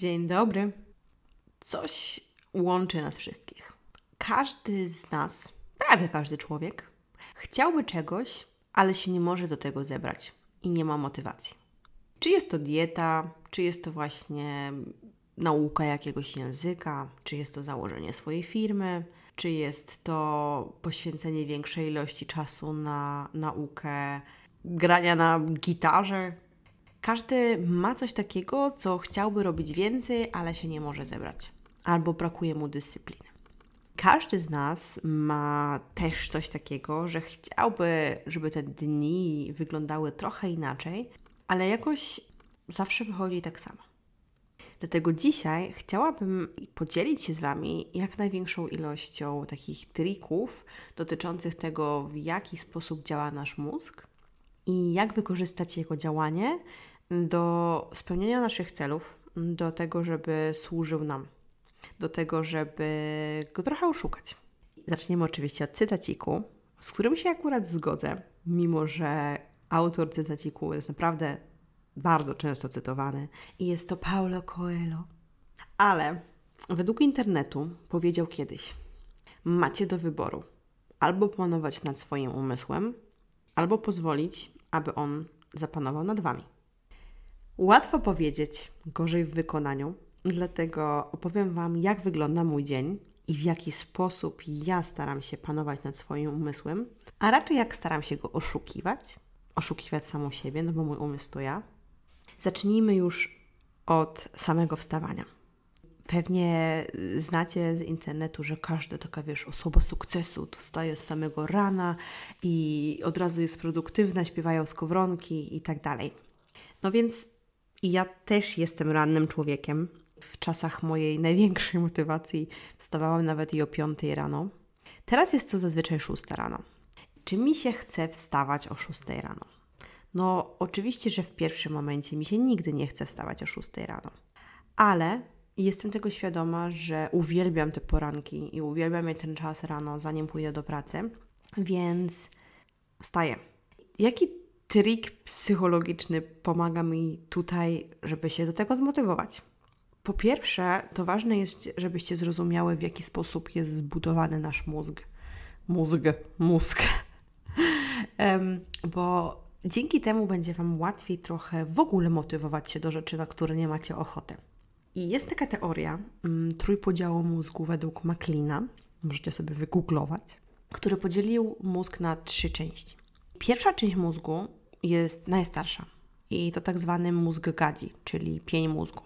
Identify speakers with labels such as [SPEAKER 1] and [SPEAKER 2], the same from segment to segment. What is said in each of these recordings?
[SPEAKER 1] Dzień dobry. Coś łączy nas wszystkich. Każdy z nas, prawie każdy człowiek, chciałby czegoś, ale się nie może do tego zebrać i nie ma motywacji. Czy jest to dieta, czy jest to właśnie nauka jakiegoś języka, czy jest to założenie swojej firmy, czy jest to poświęcenie większej ilości czasu na naukę grania na gitarze. Każdy ma coś takiego, co chciałby robić więcej, ale się nie może zebrać, albo brakuje mu dyscypliny. Każdy z nas ma też coś takiego, że chciałby, żeby te dni wyglądały trochę inaczej, ale jakoś zawsze wychodzi tak samo. Dlatego dzisiaj chciałabym podzielić się z Wami jak największą ilością takich trików dotyczących tego, w jaki sposób działa nasz mózg i jak wykorzystać jego działanie do spełnienia naszych celów, do tego, żeby służył nam, do tego, żeby go trochę oszukać. Zaczniemy oczywiście od cytaciku, z którym się akurat zgodzę, mimo że autor cytaciku jest naprawdę bardzo często cytowany i jest to Paulo Coelho. Ale według internetu powiedział kiedyś: Macie do wyboru albo panować nad swoim umysłem, albo pozwolić, aby on zapanował nad wami. Łatwo powiedzieć, gorzej w wykonaniu, dlatego opowiem Wam, jak wygląda mój dzień i w jaki sposób ja staram się panować nad swoim umysłem, a raczej jak staram się go oszukiwać, oszukiwać samą siebie, no bo mój umysł to ja. Zacznijmy już od samego wstawania. Pewnie znacie z internetu, że każda taka, wiesz, osoba sukcesu to wstaje z samego rana i od razu jest produktywna, śpiewają skowronki i tak dalej. No więc ja też jestem rannym człowiekiem. W czasach mojej największej motywacji wstawałam nawet i o 5 rano. Teraz jest to zazwyczaj 6 rano. Czy mi się chce wstawać o 6 rano? No, oczywiście, że w pierwszym momencie mi się nigdy nie chce wstawać o 6 rano, ale jestem tego świadoma, że uwielbiam te poranki i uwielbiam ten czas rano, zanim pójdę do pracy, więc wstaję. Jaki trik psychologiczny pomaga mi tutaj, żeby się do tego zmotywować? Po pierwsze, to ważne jest, żebyście zrozumiały, w jaki sposób jest zbudowany nasz mózg. Mózg, mózg. um, bo dzięki temu będzie Wam łatwiej trochę w ogóle motywować się do rzeczy, na które nie macie ochoty. I jest taka teoria mm, trójpodziału mózgu według McLeana, możecie sobie wygooglować, który podzielił mózg na trzy części. Pierwsza część mózgu jest najstarsza i to tak zwany mózg gadzi, czyli pień mózgu.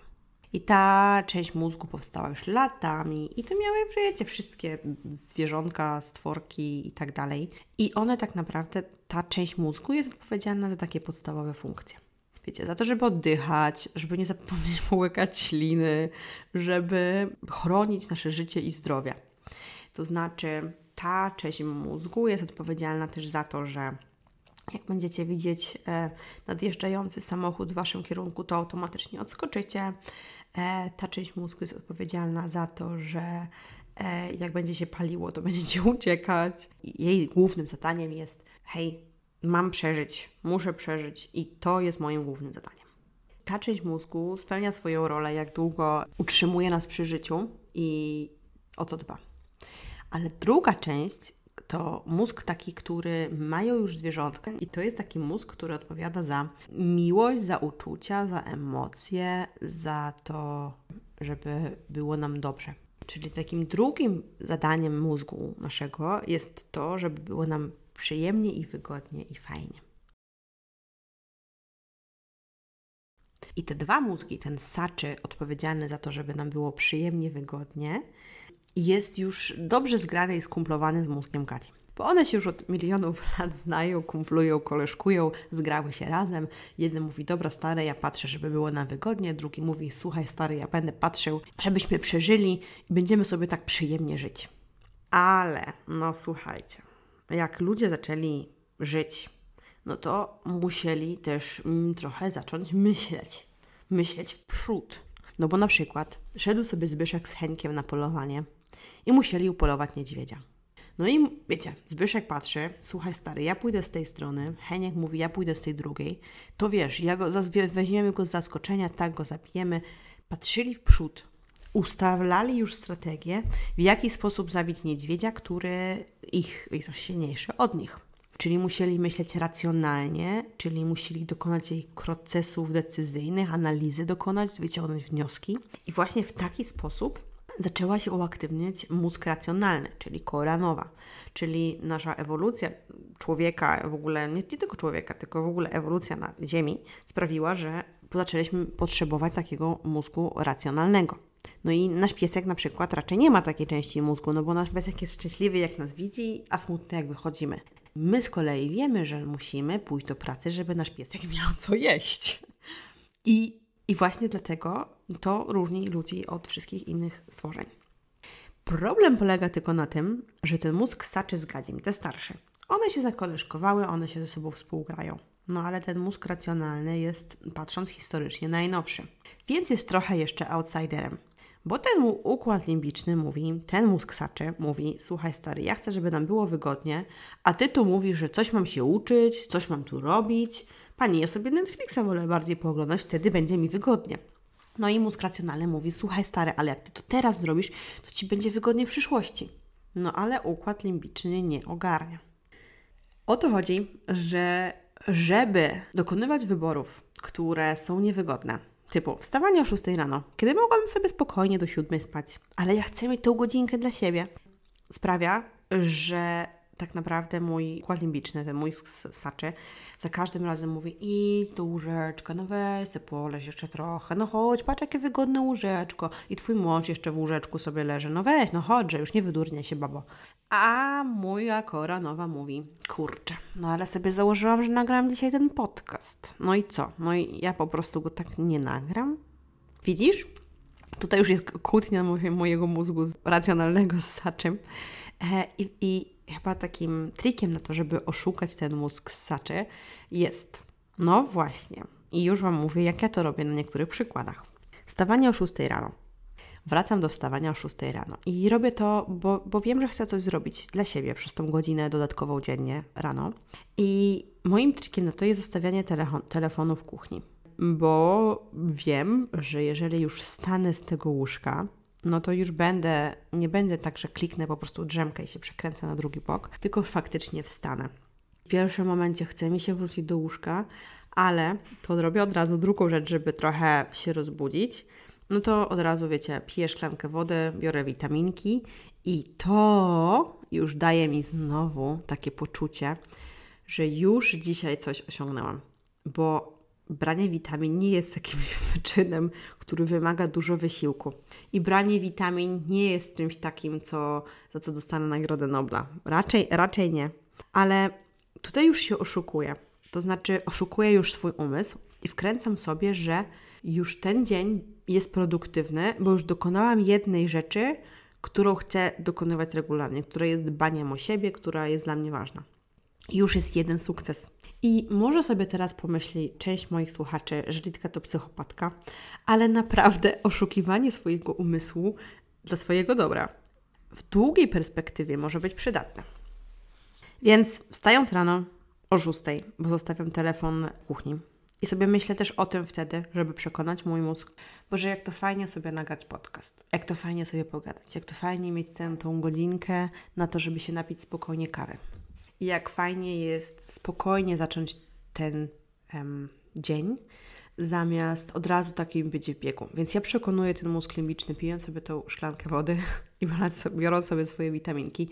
[SPEAKER 1] I ta część mózgu powstała już latami i to miały, wiecie, wszystkie zwierzątka, stworki i tak dalej. I one tak naprawdę, ta część mózgu jest odpowiedzialna za takie podstawowe funkcje. Wiecie, za to, żeby oddychać, żeby nie zapomnieć połykać śliny, żeby chronić nasze życie i zdrowie. To znaczy, ta część mózgu jest odpowiedzialna też za to, że jak będziecie widzieć e, nadjeżdżający samochód w waszym kierunku, to automatycznie odskoczycie. E, ta część mózgu jest odpowiedzialna za to, że e, jak będzie się paliło, to będziecie uciekać. Jej głównym zadaniem jest: hej, mam przeżyć, muszę przeżyć, i to jest moim głównym zadaniem. Ta część mózgu spełnia swoją rolę, jak długo utrzymuje nas przy życiu i o co dba. Ale druga część to mózg taki, który mają już zwierzątka i to jest taki mózg, który odpowiada za miłość, za uczucia, za emocje, za to, żeby było nam dobrze. Czyli takim drugim zadaniem mózgu naszego jest to, żeby było nam przyjemnie i wygodnie i fajnie. I te dwa mózgi, ten saczy odpowiedzialny za to, żeby nam było przyjemnie, wygodnie, jest już dobrze zgrany i skumplowany z mózgiem Kati. Bo one się już od milionów lat znają, kumflują, koleżkują, zgrały się razem. Jeden mówi, dobra stary, ja patrzę, żeby było na wygodnie. Drugi mówi, słuchaj stary, ja będę patrzył, żebyśmy przeżyli i będziemy sobie tak przyjemnie żyć. Ale, no słuchajcie, jak ludzie zaczęli żyć, no to musieli też mm, trochę zacząć myśleć. Myśleć w przód. No bo na przykład szedł sobie Zbyszek z Henkiem na polowanie i musieli upolować niedźwiedzia. No i wiecie, Zbyszek patrzy, słuchaj stary, ja pójdę z tej strony, Heniek mówi, ja pójdę z tej drugiej, to wiesz, ja go, weźmiemy go z zaskoczenia, tak go zabijemy, patrzyli w przód, ustawlali już strategię, w jaki sposób zabić niedźwiedzia, który ich jest silniejszy od nich. Czyli musieli myśleć racjonalnie, czyli musieli dokonać jej procesów decyzyjnych, analizy dokonać, wyciągnąć wnioski. I właśnie w taki sposób zaczęła się uaktywniać mózg racjonalny, czyli kora nowa, czyli nasza ewolucja człowieka, w ogóle nie, nie tylko człowieka, tylko w ogóle ewolucja na Ziemi sprawiła, że zaczęliśmy potrzebować takiego mózgu racjonalnego. No i nasz piesek na przykład raczej nie ma takiej części mózgu, no bo nasz piesek jest szczęśliwy jak nas widzi, a smutny jak wychodzimy. My z kolei wiemy, że musimy pójść do pracy, żeby nasz piesek miał co jeść. I, i właśnie dlatego to różni ludzi od wszystkich innych stworzeń. Problem polega tylko na tym, że ten mózg saczy z gadziem, te starsze. One się zakoleżkowały, one się ze sobą współgrają. No ale ten mózg racjonalny jest, patrząc historycznie, najnowszy. Więc jest trochę jeszcze outsiderem. Bo ten układ limbiczny mówi, ten mózg saczy mówi, słuchaj stary, ja chcę, żeby nam było wygodnie, a ty tu mówisz, że coś mam się uczyć, coś mam tu robić. Pani, ja sobie Netflixa wolę bardziej pooglądać, wtedy będzie mi wygodnie. No i mózg racjonalny mówi, słuchaj stary, ale jak ty to teraz zrobisz, to ci będzie wygodnie w przyszłości. No ale układ limbiczny nie ogarnia. O to chodzi, że żeby dokonywać wyborów, które są niewygodne, typu wstawanie o 6 rano, kiedy mogłabym sobie spokojnie do 7 spać, ale ja chcę mieć tą godzinkę dla siebie, sprawia, że tak naprawdę mój układ limbiczny, ten mój saczy, za każdym razem mówi idź do łóżeczka, no weź se jeszcze trochę, no chodź, patrz jakie wygodne łóżeczko i twój mąż jeszcze w łóżeczku sobie leży, no weź, no chodź, że już nie wydurnie się babo. A moja kora nowa mówi, kurczę, no ale sobie założyłam, że nagram dzisiaj ten podcast. No i co? No i ja po prostu go tak nie nagram? Widzisz? Tutaj już jest kłótnia mojego mózgu racjonalnego z saczem. E, I chyba takim trikiem na to, żeby oszukać ten mózg ssaczy jest, no właśnie, i już Wam mówię, jak ja to robię na niektórych przykładach. Wstawanie o 6 rano. Wracam do wstawania o 6 rano i robię to, bo, bo wiem, że chcę coś zrobić dla siebie przez tą godzinę dodatkową dziennie rano. I moim trikiem na to jest zostawianie telefon, telefonu w kuchni, bo wiem, że jeżeli już wstanę z tego łóżka, no to już będę, nie będę tak, że kliknę po prostu drzemkę i się przekręcę na drugi bok, tylko faktycznie wstanę. W pierwszym momencie chce mi się wrócić do łóżka, ale to robię od razu drugą rzecz, żeby trochę się rozbudzić. No to od razu, wiecie, piję szklankę wody, biorę witaminki i to już daje mi znowu takie poczucie, że już dzisiaj coś osiągnęłam. Bo branie witamin nie jest takim wyczynem, który wymaga dużo wysiłku. I branie witamin nie jest czymś takim, co, za co dostanę Nagrodę Nobla. Raczej, raczej nie. Ale tutaj już się oszukuję. To znaczy, oszukuję już swój umysł i wkręcam sobie, że już ten dzień jest produktywny, bo już dokonałam jednej rzeczy, którą chcę dokonywać regularnie, która jest dbaniem o siebie, która jest dla mnie ważna. I już jest jeden sukces. I może sobie teraz pomyśli część moich słuchaczy, że Litka to psychopatka, ale naprawdę oszukiwanie swojego umysłu dla swojego dobra w długiej perspektywie może być przydatne. Więc wstając rano o 6, bo zostawiam telefon w kuchni i sobie myślę też o tym wtedy, żeby przekonać mój mózg, bo że jak to fajnie sobie nagrać podcast, jak to fajnie sobie pogadać, jak to fajnie mieć tę tą godzinkę na to, żeby się napić spokojnie kawy i jak fajnie jest spokojnie zacząć ten um, dzień, zamiast od razu takim być w biegu. Więc ja przekonuję ten mózg limbiczny, pijąc sobie tą szklankę wody i biorąc sobie swoje witaminki,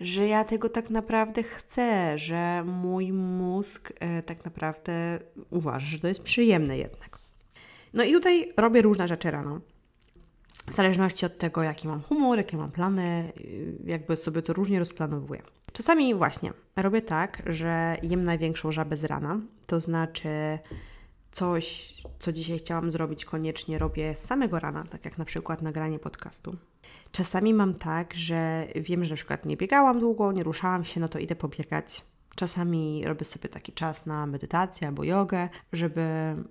[SPEAKER 1] że ja tego tak naprawdę chcę, że mój mózg e, tak naprawdę uważa, że to jest przyjemne jednak. No i tutaj robię różne rzeczy rano. W zależności od tego, jaki mam humor, jakie mam plany, y, jakby sobie to różnie rozplanowuję. Czasami właśnie robię tak, że jem największą żabę z rana, to znaczy coś, co dzisiaj chciałam zrobić, koniecznie robię z samego rana, tak jak na przykład nagranie podcastu. Czasami mam tak, że wiem, że na przykład nie biegałam długo, nie ruszałam się, no to idę pobiegać. Czasami robię sobie taki czas na medytację albo jogę, żeby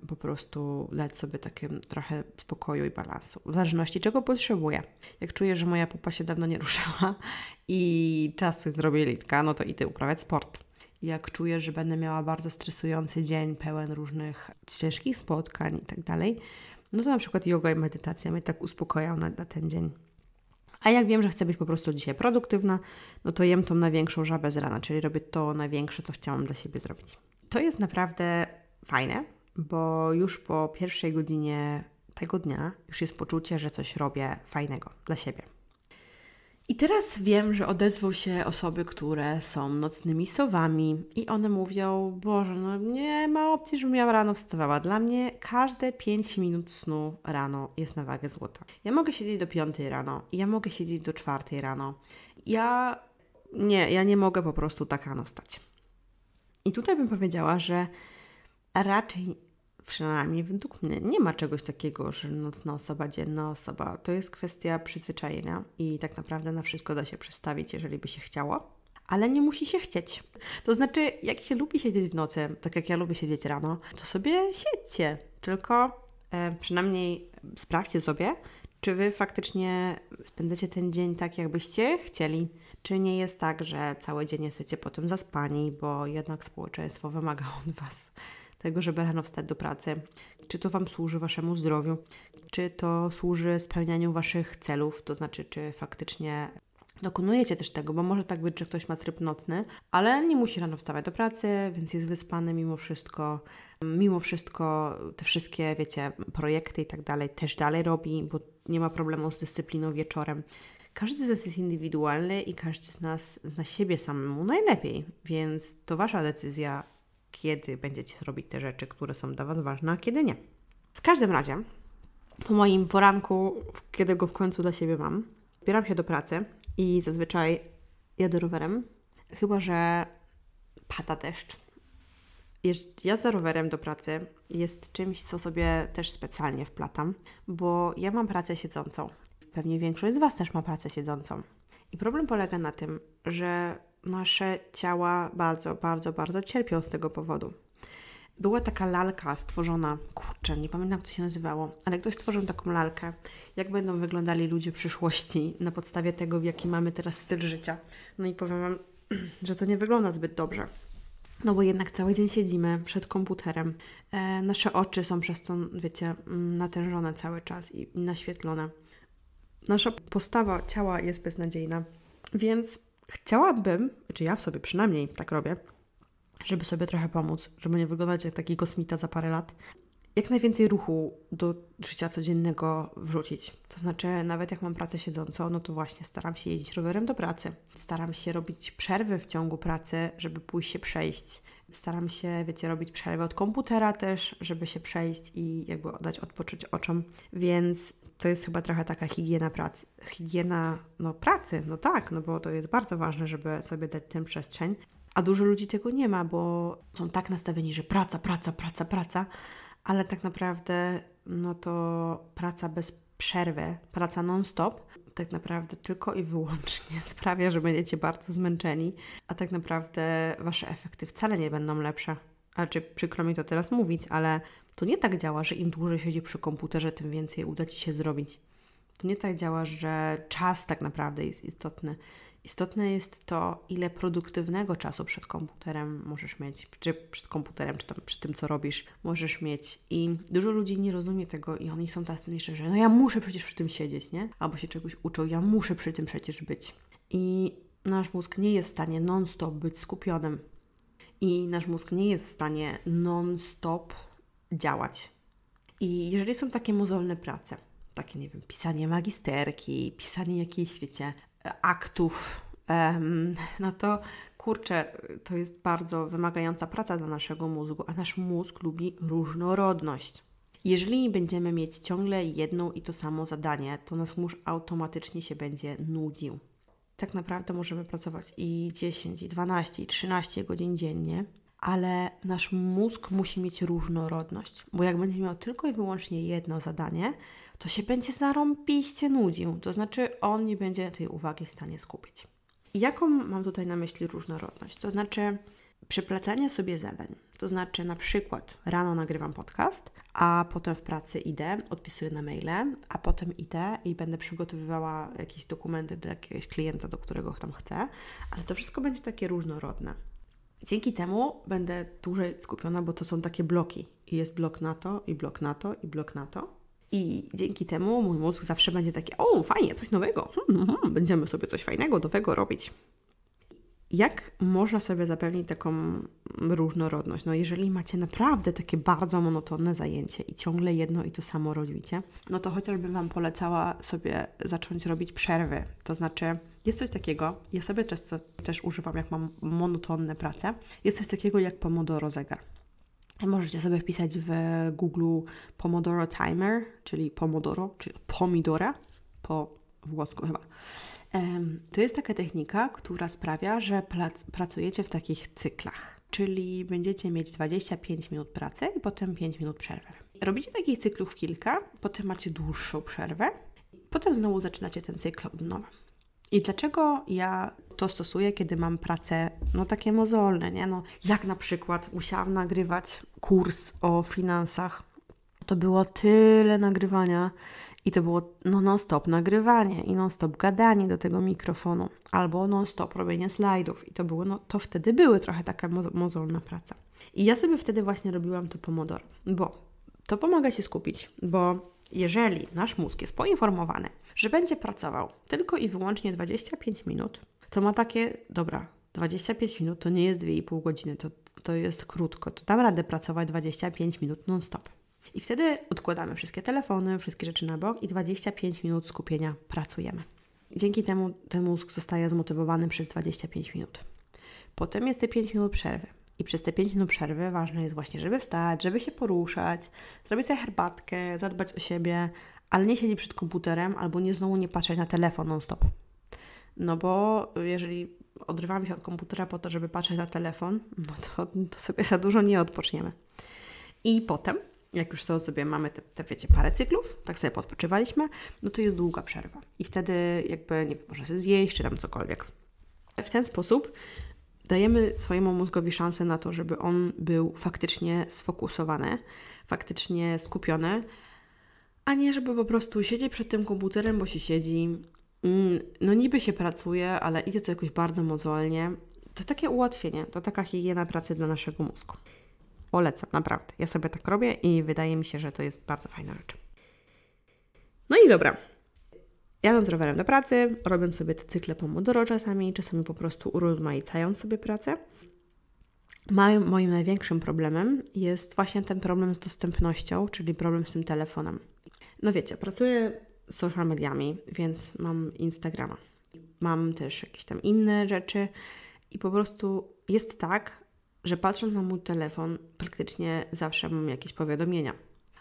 [SPEAKER 1] po prostu dać sobie takie trochę spokoju i balansu. W zależności czego potrzebuję. Jak czuję, że moja pupa się dawno nie ruszała i czas coś zrobię litka, no to idę uprawiać sport. Jak czuję, że będę miała bardzo stresujący dzień, pełen różnych ciężkich spotkań i tak dalej, no to na przykład yoga i medytacja mnie tak uspokajają na, na ten dzień. A jak wiem, że chcę być po prostu dzisiaj produktywna, no to jem tą największą żabę z rana, czyli robię to największe, co chciałam dla siebie zrobić. To jest naprawdę fajne, bo już po pierwszej godzinie tego dnia już jest poczucie, że coś robię fajnego dla siebie. I teraz wiem, że odezwą się osoby, które są nocnymi sowami i one mówią, Boże, no nie ma opcji, żebym ja rano wstawała. Dla mnie każde 5 minut snu rano jest na wagę złota. Ja mogę siedzieć do 5 rano, ja mogę siedzieć do 4 rano. Ja nie, ja nie mogę po prostu tak rano wstać. I tutaj bym powiedziała, że raczej przynajmniej według mnie nie ma czegoś takiego, że nocna osoba, dzienna osoba. To jest kwestia przyzwyczajenia i tak naprawdę na wszystko da się przestawić, jeżeli by się chciało. Ale nie musi się chcieć. To znaczy, jak się lubi siedzieć w nocy, tak jak ja lubię siedzieć rano, to sobie siedźcie. Tylko e, przynajmniej sprawdźcie sobie, czy wy faktycznie spędzacie ten dzień tak, jakbyście chcieli. Czy nie jest tak, że cały dzień jesteście potem zaspani, bo jednak społeczeństwo wymaga od Was tego, żeby rano wstać do pracy. Czy to Wam służy Waszemu zdrowiu? Czy to służy spełnianiu Waszych celów? To znaczy, czy faktycznie dokonujecie też tego, bo może tak być, że ktoś ma tryb nocny, ale nie musi rano wstawać do pracy, więc jest wyspany mimo wszystko. Mimo wszystko te wszystkie, wiecie, projekty i tak dalej też dalej robi, bo nie ma problemu z dyscypliną wieczorem. Każdy z nas jest indywidualny i każdy z nas zna siebie samemu najlepiej, więc to Wasza decyzja, kiedy będziecie robić te rzeczy, które są dla Was ważne, a kiedy nie. W każdym razie, po moim poranku, kiedy go w końcu dla siebie mam, zbieram się do pracy i zazwyczaj jadę rowerem, chyba że pada deszcz. Jazda rowerem do pracy jest czymś, co sobie też specjalnie wplatam, bo ja mam pracę siedzącą. Pewnie większość z Was też ma pracę siedzącą. I problem polega na tym, że nasze ciała bardzo, bardzo, bardzo cierpią z tego powodu. Była taka lalka stworzona, kurczę, nie pamiętam jak to się nazywało, ale ktoś stworzył taką lalkę, jak będą wyglądali ludzie przyszłości na podstawie tego, w jaki mamy teraz styl życia. No i powiem Wam, że to nie wygląda zbyt dobrze. No bo jednak cały dzień siedzimy przed komputerem. E, nasze oczy są przez to, wiecie, mm, natężone cały czas i, i naświetlone. Nasza postawa ciała jest beznadziejna. Więc chciałabym, czy ja sobie przynajmniej tak robię, żeby sobie trochę pomóc, żeby nie wyglądać jak taki kosmita za parę lat, jak najwięcej ruchu do życia codziennego wrzucić. To znaczy, nawet jak mam pracę siedzącą, no to właśnie staram się jeździć rowerem do pracy. Staram się robić przerwy w ciągu pracy, żeby pójść się przejść. Staram się, wiecie, robić przerwy od komputera też, żeby się przejść i jakby dać odpocząć oczom. Więc to jest chyba trochę taka higiena pracy. Higiena no, pracy, no tak, no bo to jest bardzo ważne, żeby sobie dać tę przestrzeń. A dużo ludzi tego nie ma, bo są tak nastawieni, że praca, praca, praca, praca, ale tak naprawdę no to praca bez przerwy, praca non-stop, tak naprawdę tylko i wyłącznie sprawia, że będziecie bardzo zmęczeni, a tak naprawdę wasze efekty wcale nie będą lepsze. A czy przykro mi to teraz mówić, ale to nie tak działa, że im dłużej siedzi przy komputerze, tym więcej uda Ci się zrobić. To nie tak działa, że czas tak naprawdę jest istotny. Istotne jest to, ile produktywnego czasu przed komputerem możesz mieć, czy przed komputerem, czy tam przy tym, co robisz, możesz mieć. I dużo ludzi nie rozumie tego i oni są tacy myślą, że no ja muszę przecież przy tym siedzieć, nie? Albo się czegoś uczą, ja muszę przy tym przecież być. I nasz mózg nie jest w stanie non-stop być skupionym. I nasz mózg nie jest w stanie non-stop działać. I jeżeli są takie mozolne prace, takie, nie wiem, pisanie magisterki, pisanie jakichś, wiecie, aktów, um, no to kurczę, to jest bardzo wymagająca praca dla naszego mózgu, a nasz mózg lubi różnorodność. Jeżeli będziemy mieć ciągle jedną i to samo zadanie, to nasz mózg automatycznie się będzie nudził. Tak naprawdę możemy pracować i 10, i 12, i 13 godzin dziennie, ale nasz mózg musi mieć różnorodność, bo jak będzie miał tylko i wyłącznie jedno zadanie, to się będzie zarąbiście nudził, to znaczy on nie będzie tej uwagi w stanie skupić. Jaką mam tutaj na myśli różnorodność? To znaczy przeplatanie sobie zadań. To znaczy na przykład rano nagrywam podcast, a potem w pracy idę, odpisuję na maile, a potem idę i będę przygotowywała jakieś dokumenty do jakiegoś klienta, do którego tam chcę, ale to wszystko będzie takie różnorodne. Dzięki temu będę dłużej skupiona, bo to są takie bloki. I jest blok na to, i blok na to, i blok na to. I dzięki temu mój mózg zawsze będzie taki, o fajnie, coś nowego, hmm, hmm, hmm, będziemy sobie coś fajnego, nowego robić. Jak można sobie zapewnić taką różnorodność? No, jeżeli macie naprawdę takie bardzo monotonne zajęcie i ciągle jedno i to samo robicie, no to chociażbym Wam polecała sobie zacząć robić przerwy. To znaczy, jest coś takiego, ja sobie często też używam, jak mam monotonne prace, jest coś takiego jak Pomodoro zegar. Możecie sobie wpisać w Google Pomodoro Timer, czyli Pomodoro, czyli Pomidora, po włosku chyba. To jest taka technika, która sprawia, że pracujecie w takich cyklach, czyli będziecie mieć 25 minut pracy i potem 5 minut przerwy. Robicie takich cyklów kilka, potem macie dłuższą przerwę, potem znowu zaczynacie ten cykl od nowa. I dlaczego ja to stosuję, kiedy mam pracę, no takie mozolne, nie? No, jak na przykład musiałam nagrywać kurs o finansach. To było tyle nagrywania i to było no, non-stop nagrywanie i non-stop gadanie do tego mikrofonu, albo non-stop robienie slajdów. I to było, no to wtedy były trochę taka mozolna praca. I ja sobie wtedy właśnie robiłam to pomodoro, bo to pomaga się skupić, bo jeżeli nasz mózg jest poinformowany, że będzie pracował tylko i wyłącznie 25 minut, to ma takie, dobra, 25 minut to nie jest 2,5 godziny, to, to jest krótko, to dam radę pracować 25 minut non-stop. I wtedy odkładamy wszystkie telefony, wszystkie rzeczy na bok i 25 minut skupienia pracujemy. Dzięki temu ten mózg zostaje zmotywowany przez 25 minut. Potem jest te 5 minut przerwy. I przez te 5 minut przerwy ważne jest właśnie, żeby wstać, żeby się poruszać, zrobić sobie herbatkę, zadbać o siebie, ale nie siedzieć przed komputerem albo nie znowu nie patrzeć na telefon non-stop. No bo jeżeli odrywamy się od komputera po to, żeby patrzeć na telefon, no to, to sobie za dużo nie odpoczniemy. I potem jak już sobie mamy te, te, wiecie, parę cyklów, tak sobie podpoczywaliśmy, no to jest długa przerwa. I wtedy jakby, nie można sobie zjeść, czy tam cokolwiek. W ten sposób dajemy swojemu mózgowi szansę na to, żeby on był faktycznie sfokusowany, faktycznie skupiony, a nie żeby po prostu siedzieć przed tym komputerem, bo się siedzi, mm, no niby się pracuje, ale idzie to jakoś bardzo mozolnie. To takie ułatwienie, to taka higiena pracy dla naszego mózgu. Polecam, naprawdę. Ja sobie tak robię i wydaje mi się, że to jest bardzo fajna rzecz. No i dobra. Jadąc rowerem do pracy, robiąc sobie te cykle pomodoro czasami, czasami po prostu urozmaicając sobie pracę. Moim, moim największym problemem jest właśnie ten problem z dostępnością, czyli problem z tym telefonem. No wiecie, pracuję z social mediami, więc mam Instagrama. Mam też jakieś tam inne rzeczy i po prostu jest tak, że patrząc na mój telefon, praktycznie zawsze mam jakieś powiadomienia.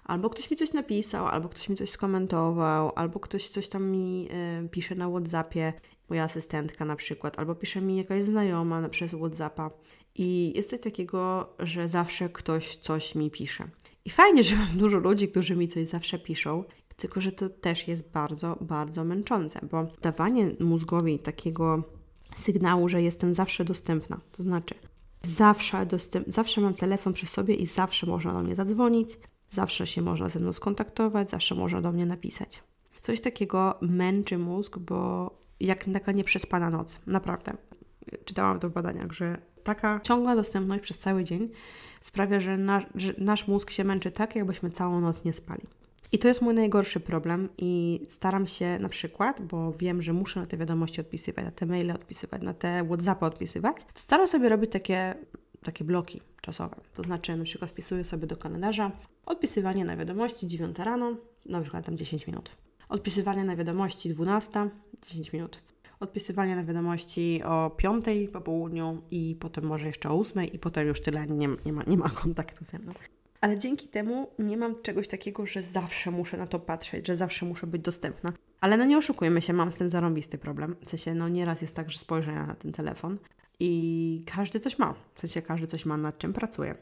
[SPEAKER 1] Albo ktoś mi coś napisał, albo ktoś mi coś skomentował, albo ktoś coś tam mi y, pisze na WhatsAppie, moja asystentka na przykład, albo pisze mi jakaś znajoma przez WhatsAppa. I jest coś takiego, że zawsze ktoś coś mi pisze. I fajnie, że mam dużo ludzi, którzy mi coś zawsze piszą, tylko że to też jest bardzo, bardzo męczące, bo dawanie mózgowi takiego sygnału, że jestem zawsze dostępna, to znaczy Zawsze, dostęp, zawsze mam telefon przy sobie i zawsze można do mnie zadzwonić, zawsze się można ze mną skontaktować, zawsze można do mnie napisać. Coś takiego męczy mózg, bo jak taka nieprzespana noc, naprawdę. Czytałam to w badaniach, że taka ciągła dostępność przez cały dzień sprawia, że że nasz mózg się męczy tak, jakbyśmy całą noc nie spali. I to jest mój najgorszy problem i staram się na przykład, bo wiem, że muszę na te wiadomości odpisywać, na te maile odpisywać, na te WhatsAppy odpisywać, staram sobie robić takie, takie bloki czasowe. To znaczy na przykład wpisuję sobie do kalendarza odpisywanie na wiadomości 9 rano, na przykład tam 10 minut. Odpisywanie na wiadomości 12, 10 minut. Odpisywanie na wiadomości o 5 po południu i potem może jeszcze o 8 i potem już tyle nie, nie, ma, nie ma kontaktu ze mną ale dzięki temu nie mam czegoś takiego, że zawsze muszę na to patrzeć, że zawsze muszę być dostępna. Ale no nie oszukujmy się, mam z tym zarąbisty problem. W sensie, no nieraz jest tak, że spojrzę na ten telefon i każdy coś ma. W sensie, każdy coś ma, nad czym pracuje.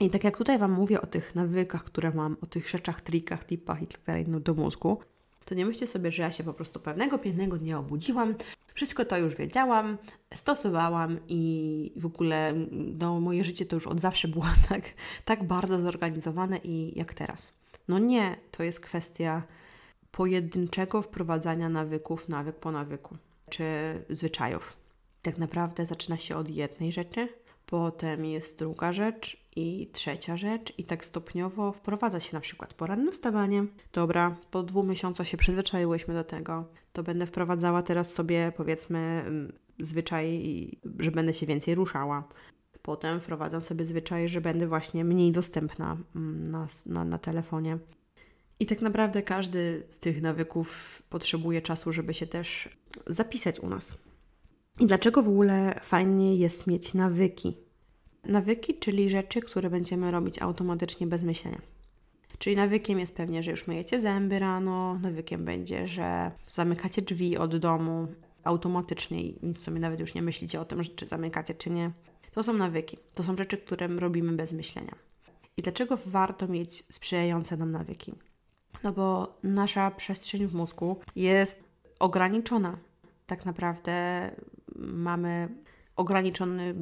[SPEAKER 1] I tak jak tutaj Wam mówię o tych nawykach, które mam, o tych rzeczach, trikach, tipach i tak dalej no, do mózgu, to nie myślcie sobie, że ja się po prostu pewnego pięknego dnia obudziłam, wszystko to już wiedziałam, stosowałam i w ogóle no, moje życie to już od zawsze było tak, tak bardzo zorganizowane i jak teraz. No nie, to jest kwestia pojedynczego wprowadzania nawyków, nawyk po nawyku, czy zwyczajów. Tak naprawdę zaczyna się od jednej rzeczy, Potem jest druga rzecz i trzecia rzecz, i tak stopniowo wprowadza się na przykład poranne wstawanie. Dobra, po dwóch miesiącach się przyzwyczaiłyśmy do tego, to będę wprowadzała teraz sobie powiedzmy mm, zwyczaj, że będę się więcej ruszała. Potem wprowadzam sobie zwyczaj, że będę właśnie mniej dostępna mm, na, na, na telefonie. I tak naprawdę każdy z tych nawyków potrzebuje czasu, żeby się też zapisać u nas. I dlaczego w ogóle fajnie jest mieć nawyki? Nawyki, czyli rzeczy, które będziemy robić automatycznie bez myślenia. Czyli nawykiem jest pewnie, że już myjecie zęby rano, nawykiem będzie, że zamykacie drzwi od domu automatycznie i nic sobie nawet już nie myślicie o tym, czy zamykacie, czy nie. To są nawyki. To są rzeczy, które robimy bez myślenia. I dlaczego warto mieć sprzyjające nam nawyki? No bo nasza przestrzeń w mózgu jest ograniczona. Tak naprawdę mamy ograniczony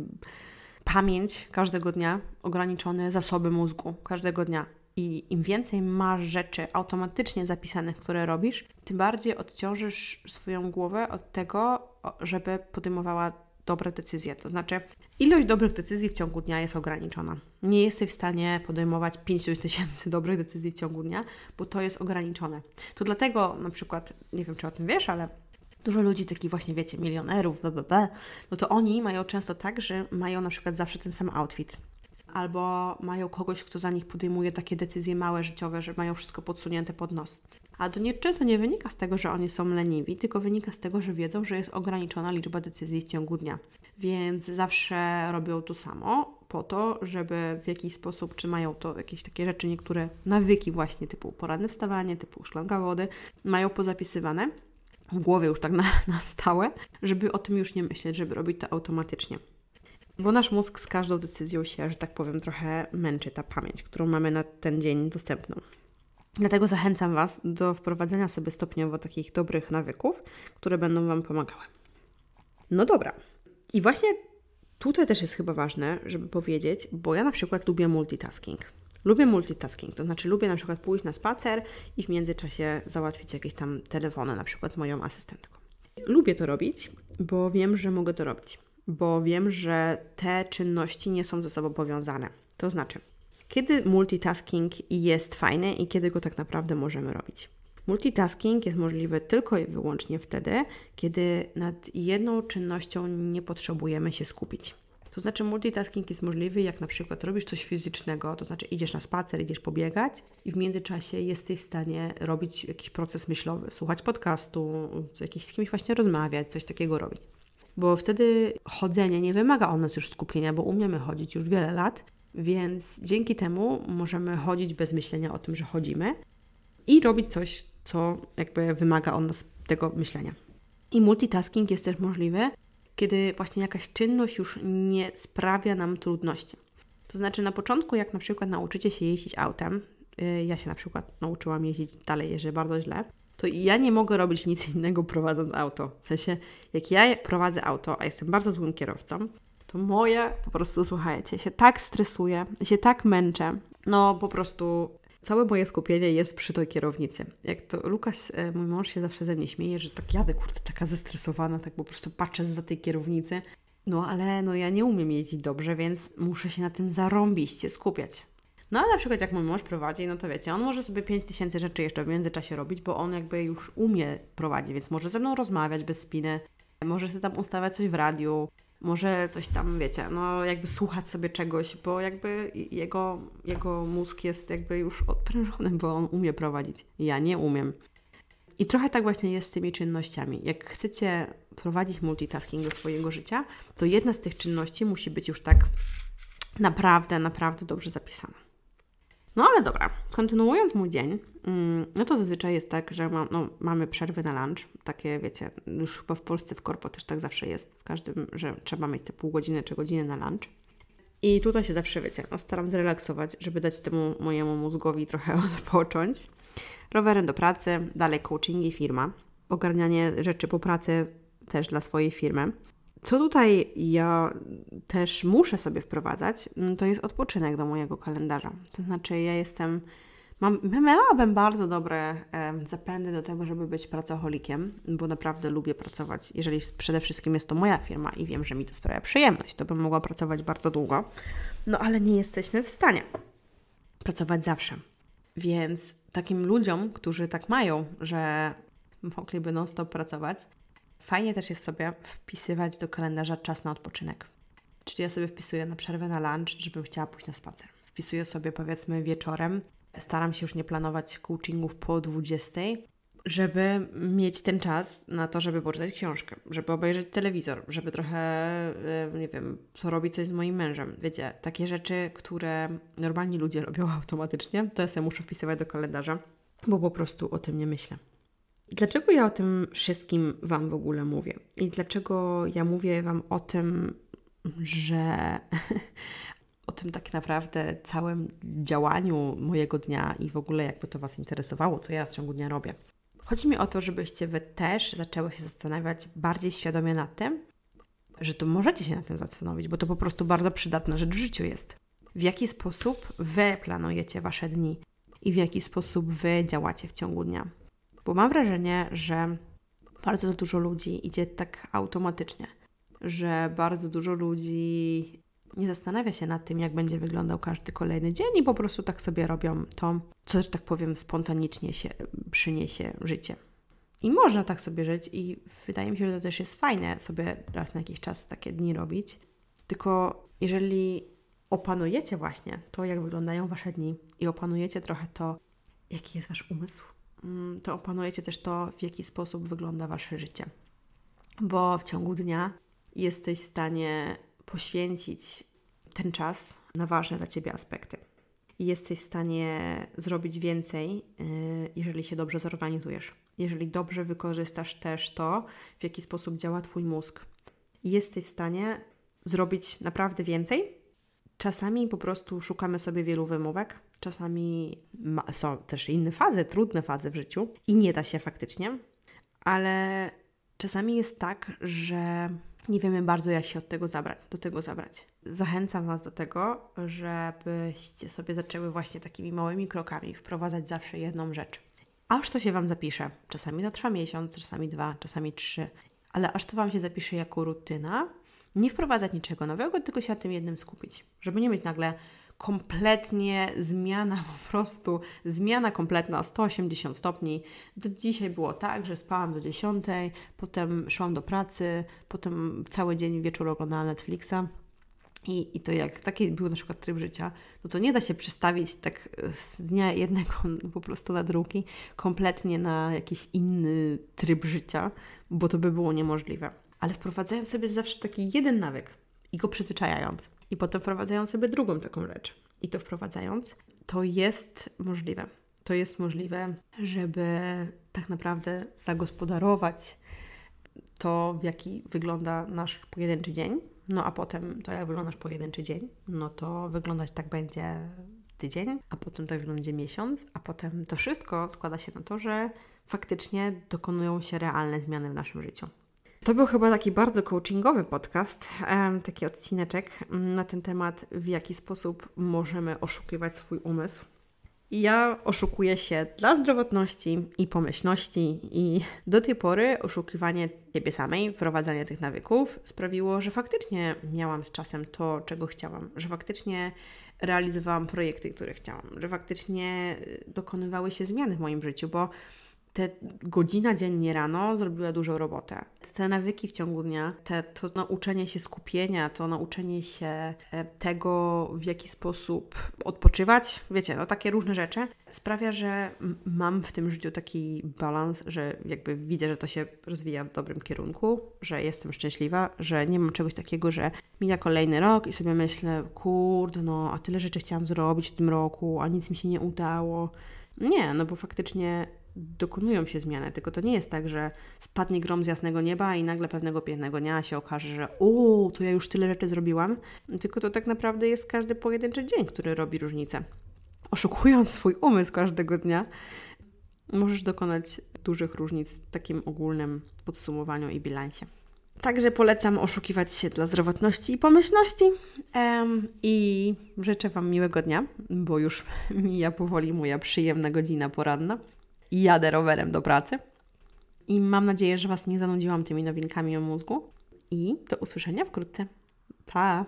[SPEAKER 1] pamięć każdego dnia, ograniczone zasoby mózgu każdego dnia. I im więcej masz rzeczy automatycznie zapisanych, które robisz, tym bardziej odciążysz swoją głowę od tego, żeby podejmowała dobre decyzje. To znaczy, ilość dobrych decyzji w ciągu dnia jest ograniczona. Nie jesteś w stanie podejmować 50 tysięcy dobrych decyzji w ciągu dnia, bo to jest ograniczone. To dlatego na przykład, nie wiem czy o tym wiesz, ale dużo ludzi, takich właśnie, wiecie, milionerów, bla, no to oni mają często tak, że mają na przykład zawsze ten sam outfit. Albo mają kogoś, kto za nich podejmuje takie decyzje małe, życiowe, że mają wszystko podsunięte pod nos. Ale to nie, często nie wynika z tego, że oni są leniwi, tylko wynika z tego, że wiedzą, że jest ograniczona liczba decyzji w ciągu dnia. Więc zawsze robią to samo po to, żeby w jakiś sposób, czy mają to jakieś takie rzeczy, niektóre nawyki właśnie typu poranne wstawanie, typu szklanka wody, mają pozapisywane w głowie już tak na, na stałe, żeby o tym już nie myśleć, żeby robić to automatycznie. Bo nasz mózg z każdą decyzją się, że tak powiem, trochę męczy ta pamięć, którą mamy na ten dzień dostępną. Dlatego zachęcam Was do wprowadzenia sobie stopniowo takich dobrych nawyków, które będą Wam pomagały. No dobra. I właśnie tutaj też jest chyba ważne, żeby powiedzieć, bo ja na przykład lubię multitasking. Lubię multitasking, to znaczy lubię na przykład pójść na spacer i w międzyczasie załatwić jakieś tam telefony, na przykład z moją asystentką. Lubię to robić, bo wiem, że mogę to robić, bo wiem, że te czynności nie są ze sobą powiązane. To znaczy, kiedy multitasking jest fajny i kiedy go tak naprawdę możemy robić. Multitasking jest możliwy tylko i wyłącznie wtedy, kiedy nad jedną czynnością nie potrzebujemy się skupić. To znaczy, multitasking jest możliwy, jak na przykład robisz coś fizycznego, to znaczy idziesz na spacer, idziesz pobiegać i w międzyczasie jesteś w stanie robić jakiś proces myślowy, słuchać podcastu, jakiś z kimś właśnie rozmawiać, coś takiego robić. Bo wtedy chodzenie nie wymaga od nas już skupienia, bo umiemy chodzić już wiele lat, więc dzięki temu możemy chodzić bez myślenia o tym, że chodzimy i robić coś, co jakby wymaga od nas tego myślenia. I multitasking jest też możliwy, kiedy właśnie jakaś czynność już nie sprawia nam trudności. To znaczy na początku, jak na przykład nauczycie się jeździć autem, y, ja się na przykład nauczyłam jeździć, dalej jeżdżę bardzo źle, to ja nie mogę robić nic innego prowadząc auto. W sensie, jak ja prowadzę auto, a jestem bardzo złym kierowcą, to moje po prostu, słuchajcie, się tak stresuję, się tak męczę, no po prostu całe moje skupienie jest przy tej kierownicy. Jak to Lukas, e, mój mąż się zawsze ze mnie śmieje, że tak jadę, kurde, taka zestresowana, tak po prostu patrzę za tej kierownicy. No ale no ja nie umiem jeździć dobrze, więc muszę się na tym zarąbiście skupiać. No ale na przykład jak mój mąż prowadzi, no to wiecie, on może sobie 5000 rzeczy jeszcze w międzyczasie robić, bo on jakby już umie prowadzić, więc może ze mną rozmawiać bez spiny, może sobie tam ustawiać coś w radiu, może coś tam, wiecie, no jakby słuchać sobie czegoś, bo jakby jego, jego mózg jest jakby już odprężony, bo on umie prowadzić. Ja nie umiem. I trochę tak właśnie jest z tymi czynnościami. Jak chcecie prowadzić multitasking do swojego życia, to jedna z tych czynności musi być już tak naprawdę, naprawdę dobrze zapisana. No ale dobra, kontynuując mój dzień, mm, no to zazwyczaj jest tak, że ma, no, mamy przerwy na lunch. Takie, wiecie, już chyba w Polsce w korpo też tak zawsze jest. W każdym, że trzeba mieć te pół godziny czy godziny na lunch. I tutaj się zawsze, wiecie, no, staram zrelaksować, żeby dać temu mojemu mózgowi trochę odpocząć. Rowerem do pracy, dalej coaching i firma. Ogarnianie rzeczy po pracy też dla swojej firmy. Co tutaj ja też muszę sobie wprowadzać, mm, to jest odpoczynek do mojego kalendarza. To znaczy, ja jestem Mam, miałabym bardzo dobre e, zapędy do tego, żeby być pracocholikiem, bo naprawdę lubię pracować. Jeżeli przede wszystkim jest to moja firma i wiem, że mi to sprawia przyjemność, to bym mogła pracować bardzo długo. No ale nie jesteśmy w stanie pracować zawsze. Więc takim ludziom, którzy tak mają, że mogliby non-stop pracować, fajnie też jest sobie wpisywać do kalendarza czas na odpoczynek. Czyli ja sobie wpisuję na przerwę na lunch, żebym chciała pójść na spacer. Wpisuję sobie powiedzmy wieczorem. Staram się już nie planować coachingów po 20, żeby mieć ten czas na to, żeby poczytać książkę, żeby obejrzeć telewizor, żeby trochę, e, nie wiem, co robić coś z moim mężem. Wiecie, takie rzeczy, które normalni ludzie robią automatycznie, to ja sobie muszę wpisywać do kalendarza, bo po prostu o tym nie myślę. Dlaczego ja o tym wszystkim Wam w ogóle mówię? I dlaczego ja mówię Wam o tym, że o tym tak naprawdę całym działaniu mojego dnia i w ogóle jakby to Was interesowało, co ja w ciągu dnia robię. Chodzi mi o to, żebyście Wy też zaczęły się zastanawiać bardziej świadomie nad tym, że to możecie się nad tym zastanowić, bo to po prostu bardzo przydatna rzecz w życiu jest. W jaki sposób Wy planujecie Wasze dni i w jaki sposób Wy działacie w ciągu dnia. Bo mam wrażenie, że bardzo dużo ludzi idzie tak automatycznie, że bardzo dużo ludzi nie zastanawia się nad tym, jak będzie wyglądał każdy kolejny dzień i po prostu tak sobie robią to, co, że tak powiem, spontanicznie się przyniesie życie. I można tak sobie żyć i wydaje mi się, że to też jest fajne sobie raz na jakiś czas takie dni robić. Tylko jeżeli opanujecie właśnie to, jak wyglądają Wasze dni i opanujecie trochę to, jaki jest Wasz umysł, to opanujecie też to, w jaki sposób wygląda Wasze życie. Bo w ciągu dnia jesteś w stanie poświęcić ten czas na ważne dla Ciebie aspekty. I jesteś w stanie zrobić więcej, y, jeżeli się dobrze zorganizujesz. Jeżeli dobrze wykorzystasz też to, w jaki sposób działa Twój mózg. I jesteś w stanie zrobić naprawdę więcej. Czasami po prostu szukamy sobie wielu wymówek, czasami są też inne fazy, trudne fazy w życiu i nie da się faktycznie, ale czasami jest tak, że nie wiemy bardzo, jak się od tego zabrać, do tego zabrać. Zachęcam Was do tego, żebyście sobie zaczęły właśnie takimi małymi krokami wprowadzać zawsze jedną rzecz. Aż to się Wam zapisze. Czasami to trwa miesiąc, czasami dwa, czasami trzy, ale aż to Wam się zapisze jako rutyna, nie wprowadzać niczego nowego, tylko się na tym jednym skupić. Żeby nie mieć nagle kompletnie zmiana, po prostu zmiana kompletna o 180 stopni. Do dzisiaj było tak, że spałam do 10, potem szłam do pracy, potem cały dzień wieczór oglądałam Netflixa. I, I to jak taki był na przykład tryb życia, no to nie da się przestawić tak z dnia jednego po prostu na drugi kompletnie na jakiś inny tryb życia, bo to by było niemożliwe. Ale wprowadzając sobie zawsze taki jeden nawyk i go przyzwyczajając, i potem wprowadzając sobie drugą taką rzecz i to wprowadzając, to jest możliwe. To jest możliwe, żeby tak naprawdę zagospodarować to, w jaki wygląda nasz pojedynczy dzień. No a potem to, jak wygląda nasz pojedynczy dzień, no to wyglądać tak będzie tydzień, a potem tak będzie miesiąc, a potem to wszystko składa się na to, że faktycznie dokonują się realne zmiany w naszym życiu. To był chyba taki bardzo coachingowy podcast, taki odcineczek na ten temat, w jaki sposób możemy oszukiwać swój umysł. Ja oszukuję się dla zdrowotności i pomyślności, i do tej pory oszukiwanie siebie samej, wprowadzanie tych nawyków sprawiło, że faktycznie miałam z czasem to, czego chciałam, że faktycznie realizowałam projekty, które chciałam, że faktycznie dokonywały się zmiany w moim życiu, bo te godzina dziennie rano zrobiła dużą robotę. Te nawyki w ciągu dnia, te, to nauczenie się skupienia, to nauczenie się e, tego, w jaki sposób odpoczywać, wiecie, no takie różne rzeczy, sprawia, że mam w tym życiu taki balans, że jakby widzę, że to się rozwija w dobrym kierunku, że jestem szczęśliwa, że nie mam czegoś takiego, że mija kolejny rok i sobie myślę, kurde, no, a tyle rzeczy chciałam zrobić w tym roku, a nic mi się nie udało. Nie, no bo faktycznie dokonują się zmiany, tylko to nie jest tak, że spadnie grom z jasnego nieba i nagle pewnego pięknego dnia się okaże, że o, to ja już tyle rzeczy zrobiłam, tylko to tak naprawdę jest każdy pojedynczy dzień, który robi różnicę. Oszukując swój umysł każdego dnia, możesz dokonać dużych różnic w takim ogólnym podsumowaniu i bilansie. Także polecam oszukiwać się dla zdrowotności i pomyślności. Um, I życzę Wam miłego dnia, bo już mija powoli moja przyjemna godzina poranna. I jadę rowerem do pracy. I mam nadzieję, że Was nie zanudziłam tymi nowinkami o mózgu. I do usłyszenia wkrótce. Pa!